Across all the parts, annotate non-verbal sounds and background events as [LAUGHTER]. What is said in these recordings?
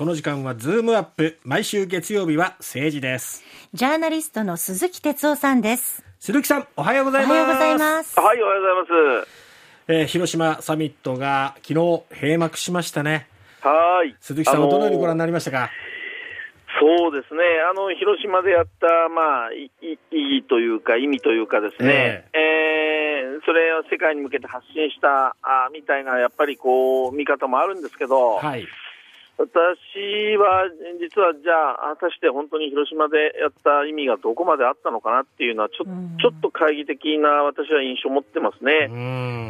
この時間はズームアップ。毎週月曜日は政治です。ジャーナリストの鈴木哲夫さんです。鈴木さんおはようございます。おはようございます。はいおはようございます。えー、広島サミットが昨日閉幕しましたね。はい。鈴木さんはどのようにご覧になりましたか？そうですね、あの広島でやった、まあ、意義というか、意味というかですね、えー、えー、それを世界に向けて発信したあみたいな、やっぱりこう、見方もあるんですけど、はい、私は実はじゃあ、果たして本当に広島でやった意味がどこまであったのかなっていうのはちょ、ちょっと懐疑的な私は印象を持ってますね。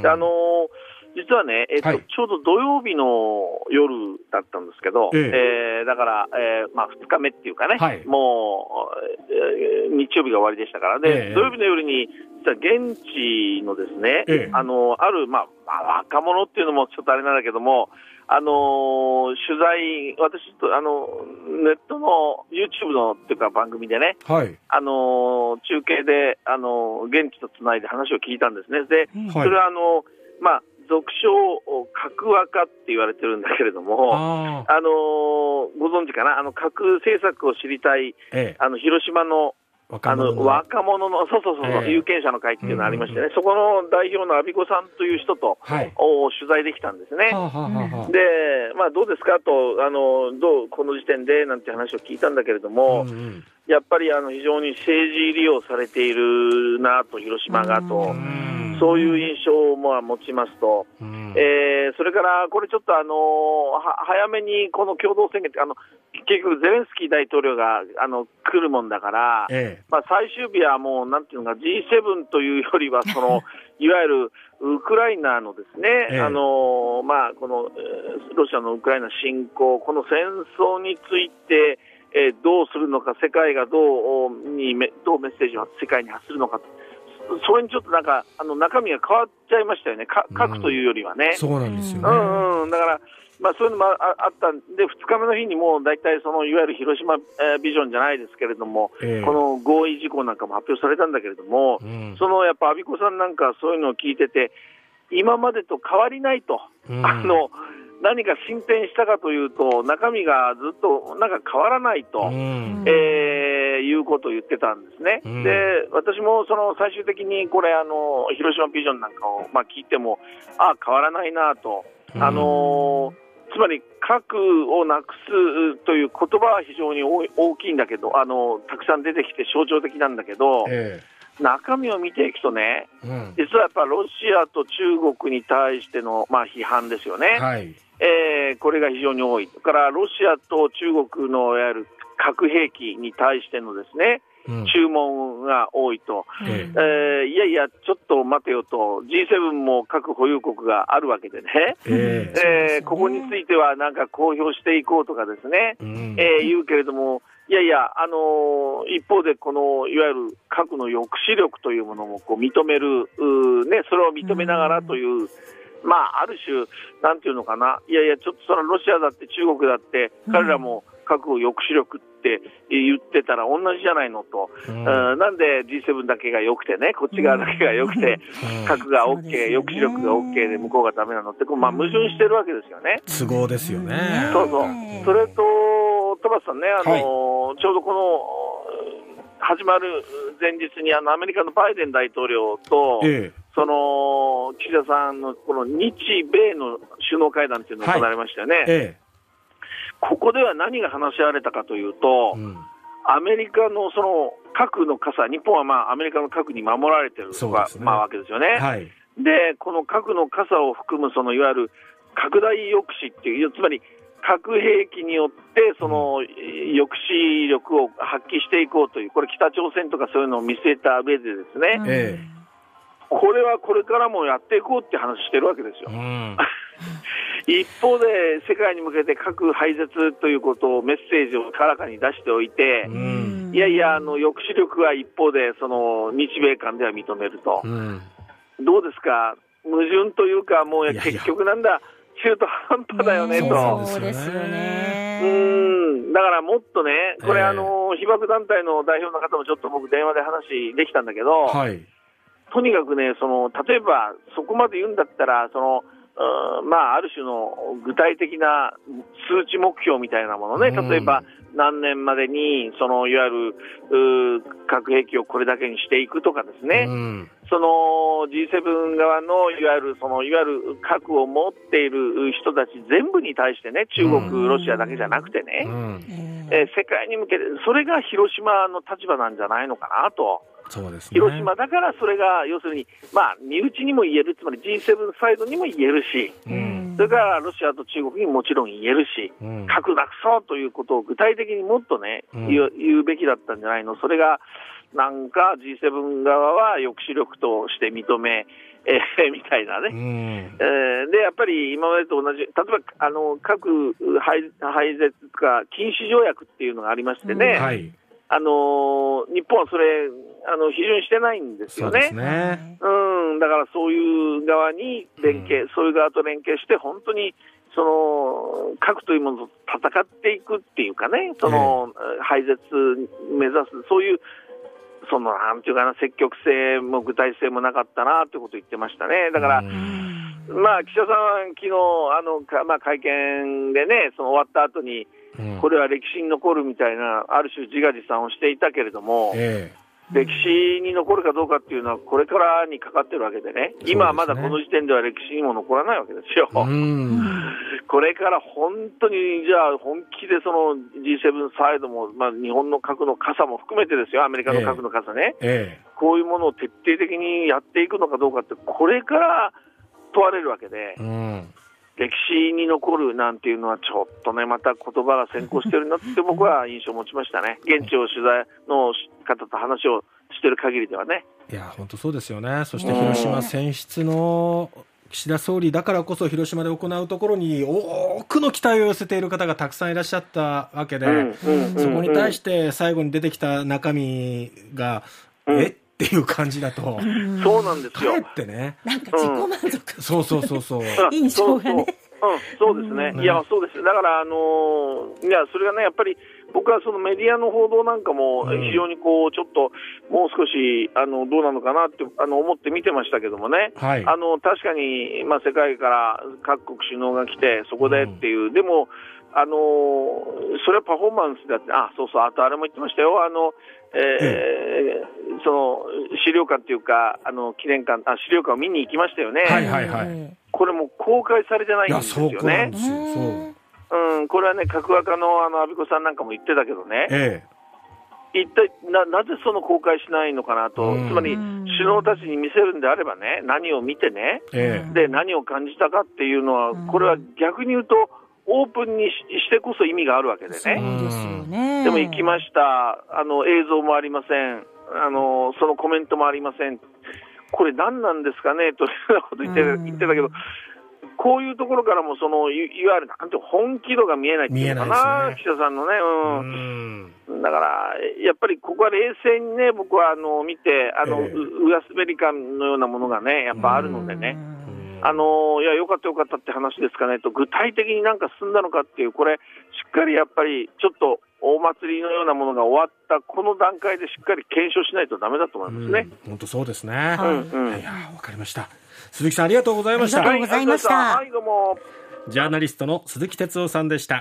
あの実はね、えっと、はい、ちょうど土曜日の夜だったんですけど、ええ。えー、だから、えーまあ、2日目っていうかね、はい、もう、えー、日曜日が終わりでしたからね、えー、土曜日の夜に、実は現地のですね、えー、あのある、まあ、まあ、若者っていうのもちょっとあれなんだけども、あのー、取材、私と、あの、ネットの YouTube のっていうか番組でね、はい、あのー、中継で、あのー、現地とつないで話を聞いたんですね。で、はい、それはあの、まあ、俗称、核和化って言われてるんだけれども、あ、あのご存知かな、あの核政策を知りたい、ええ、あの広島のあの若者の、そうそうそう、えー、有権者の会っていうのがありましてね、うんうん、そこの代表の阿比子さんという人と、はい、お取材できたんですね。はははで、まあ、どうですか？とあの、どうこの時点でなんて話を聞いたんだけれども、うんうん、やっぱりあの非常に政治利用されているなと、広島がと。そういう印象も持ちますと、うん、えー、それからこれちょっとあの早めにこの共同宣言あの結局、ゼレンスキー大統領があの来るもんだから、ええ、まあ、最終日はもう、なんていうのか、G7 というよりは、その [LAUGHS] いわゆるウクライナのですね、え、あのまあ、このロシアのウクライナ侵攻、この戦争について、えー、どうするのか、世界がどうにどうメッセージを世界に発するのかそれにちょっとなんか、あの中身が変わっちゃいましたよね、か書くというよりはね。うん、そうなんですよね、うんうん、だからまあ、そういうのもあったんで、2日目の日にもう大体そのいわゆる広島、えー、ビジョンじゃないですけれども、えー、この合意事項なんかも発表されたんだけれども、うん、そのやっぱ阿比子さんなんかそういうのを聞いてて、今までと変わりないと、うん、あの何か進展したかというと、中身がずっとなんか変わらないと、うん、えー、いうことを言ってたんですね。うん、で、私もその最終的にこれ、あの広島ビジョンなんかを、まあ、聞いても、ああ、変わらないなと。あのーつまり核をなくすという言葉は非常に大きいんだけどあのたくさん出てきて象徴的なんだけど、えー、中身を見ていくとね、うん、実はやっぱロシアと中国に対しての、まあ、批判ですよね、はい、えー、これが非常に多い、だからロシアと中国のいわゆる核兵器に対してのですね注文が多いと、うん、えー、いやいや、ちょっと待てよと、G7 も核保有国があるわけでね、えー、えー、ここについてはなんか公表していこうとかですね、うん、えー、言うけれども、いやいや、あのー、一方で、このいわゆる核の抑止力というものもこう認める、ね、それを認めながらという、うん。まあ、ある種、なんていうのかな、いやいや、ちょっとそのロシアだって中国だって、彼らも核抑止力って言ってたら同じじゃないのと、うん、なんで G7 だけが良くてね、こっち側だけが良くて、うん、核が OK、ね、抑止力が OK で向こうがダメなのって、まあ、矛盾してるわけですよね。都合ですよね。そうそう。それと、トバスさんね、あの、はい、ちょうどこの、始まる前日にあのアメリカのバイデン大統領と、ええ、その岸田さんのこの日米の首脳会談というのが行われましたよね。はいえ。ここでは何が話し合われたかというと、うん、アメリカのその核の傘、日本はまあアメリカの核に守られてる、ね、まあ、わけですよね。はい、で、この核の傘を含むそのいわゆる拡大抑止っていう、つまり核兵器によってその抑止力を発揮していこうという、これ、北朝鮮とかそういうのを見据えた上でですね、ええ、これはこれからもやっていこうって話してるわけですよ。うん。[LAUGHS] 一方で世界に向けて核廃絶ということをメッセージをからかに出しておいて、いやいや、あの抑止力は一方でその日米間では認めると、どうですか、矛盾というか、もう結局なんだ、中途半端だよねと。そうですよね。うん。だからもっとね、これ、あの被爆団体の代表の方もちょっと僕、電話で話できたんだけど、はい、とにかくね、その例えばそこまで言うんだったら、そのうんまあ、ある種の具体的な数値目標みたいなものね、例えば何年までにそのいわゆるう核兵器をこれだけにしていくとかですね、うん。その G7 側のいわゆるそのいわゆる核を持っている人たち全部に対してね、中国、うん。ロシアだけじゃなくてね、うん。えー世界に向けて、それが広島の立場なんじゃないのかなと。そうですね。広島だからそれが要するに、まあ、身内にも言える、つまり G7 サイドにも言えるし、うんそれからロシアと中国にもちろん言えるし、うん核なくそうということを具体的にもっとね、うん言う言うべきだったんじゃないの、それがなんか G7 側は抑止力として認め、えー [LAUGHS] みたいなね。うんえーで、やっぱり今までと同じ、例えばあの核廃廃絶とか禁止条約っていうのがありましてね、はい。あの日本はそれあの、批准してないんですよね。そうですね。うん、だからそういう側に連携、そういう側と連携して、本当にその核というものと戦っていくっていうかね、その、廃絶目指す、そういう、そのなんていうかな、積極性も具体性もなかったなってことを言ってましたね。だから、うん。まあ、岸田さんは昨日あのかまあ、会見でね、その終わった後に、うんこれは歴史に残るみたいな、ある種自画自賛をしていたけれども、え歴史に残るかどうかっていうのは、これからにかかってるわけでね、今はまだこの時点では歴史にも残らないわけですよ。[LAUGHS] これから本当に、じゃあ、本気でその G7 サイドも、まあ、日本の核の傘も含めてですよ、アメリカの核の傘ね、えこういうものを徹底的にやっていくのかどうかって、これから問われるわけで。え。う、ん。歴史に残るなんていうのは、ちょっとね、また言葉が先行してるなって [LAUGHS] 僕は印象を持ちましたね、現地を取材の方と話をしてる限りではね。いや、本当そうですよね。そして広島選出の岸田総理だからこそ広島で行うところに多くの期待を寄せている方がたくさんいらっしゃったわけで、そこに対して最後に出てきた中身が、うんえっていう感じだと、そうなんですよ。ってね、なんか自己満足。そうそうそうそう。印象がねそう。そううん、そうですね、うん。いや、そうです、だから、あのーいや、それがね、やっぱり僕はそのメディアの報道なんかもうん。非常にこう、ちょっともう少しあのどうなのかなってあの思って見てましたけどもね、はい。あの確かに、まあ、世界から各国首脳が来て、そこでっていう、でも、あのーそれはパフォーマンスだって、あそうそう、あとあれも言ってましたよ、あのえーその資料館っていうか、あの記念館あ、資料館を見に行きましたよね、はいはいはい。これもう公開されてないんですよね。う。うん、これはね、角若のあの阿比子さんなんかも言ってたけどね、え一体ななぜその公開しないのかなと、うん。つまりうん首脳たちに見せるんであればね、何を見てね、え、え。で何を感じたかっていうのは、これは逆に言うと、オープンにししてこそ意味があるわけでそうね、ですよね。でも行きました、あの映像もありません。あの、そのコメントもありません、これ、何なんですかね？というようなこと言ってうん。言ってたけど、こういうところからもそのいいわゆるなんていうの本気度が見えないっていうのかな、見えないです岸田さんのね。えうん。うん。だから、やっぱりここは冷静にね、僕はあの見て、あの、ええ。う上滑り感のようなものがね、やっぱあるのでね、うんあのいや、よかったよかったって話ですかねと、具体的になんか進んだのかっていう、これ、しっかりやっぱり、ちょっと大祭りのようなものが終わった、この段階でしっかり検証しないとダメだと思いますね。本当そうですね。はいうんうんいや、わかりました。鈴木さんありがとうございましたありがとう。ございましたはい、どうも。ジャーナリストの鈴木哲夫さんでした。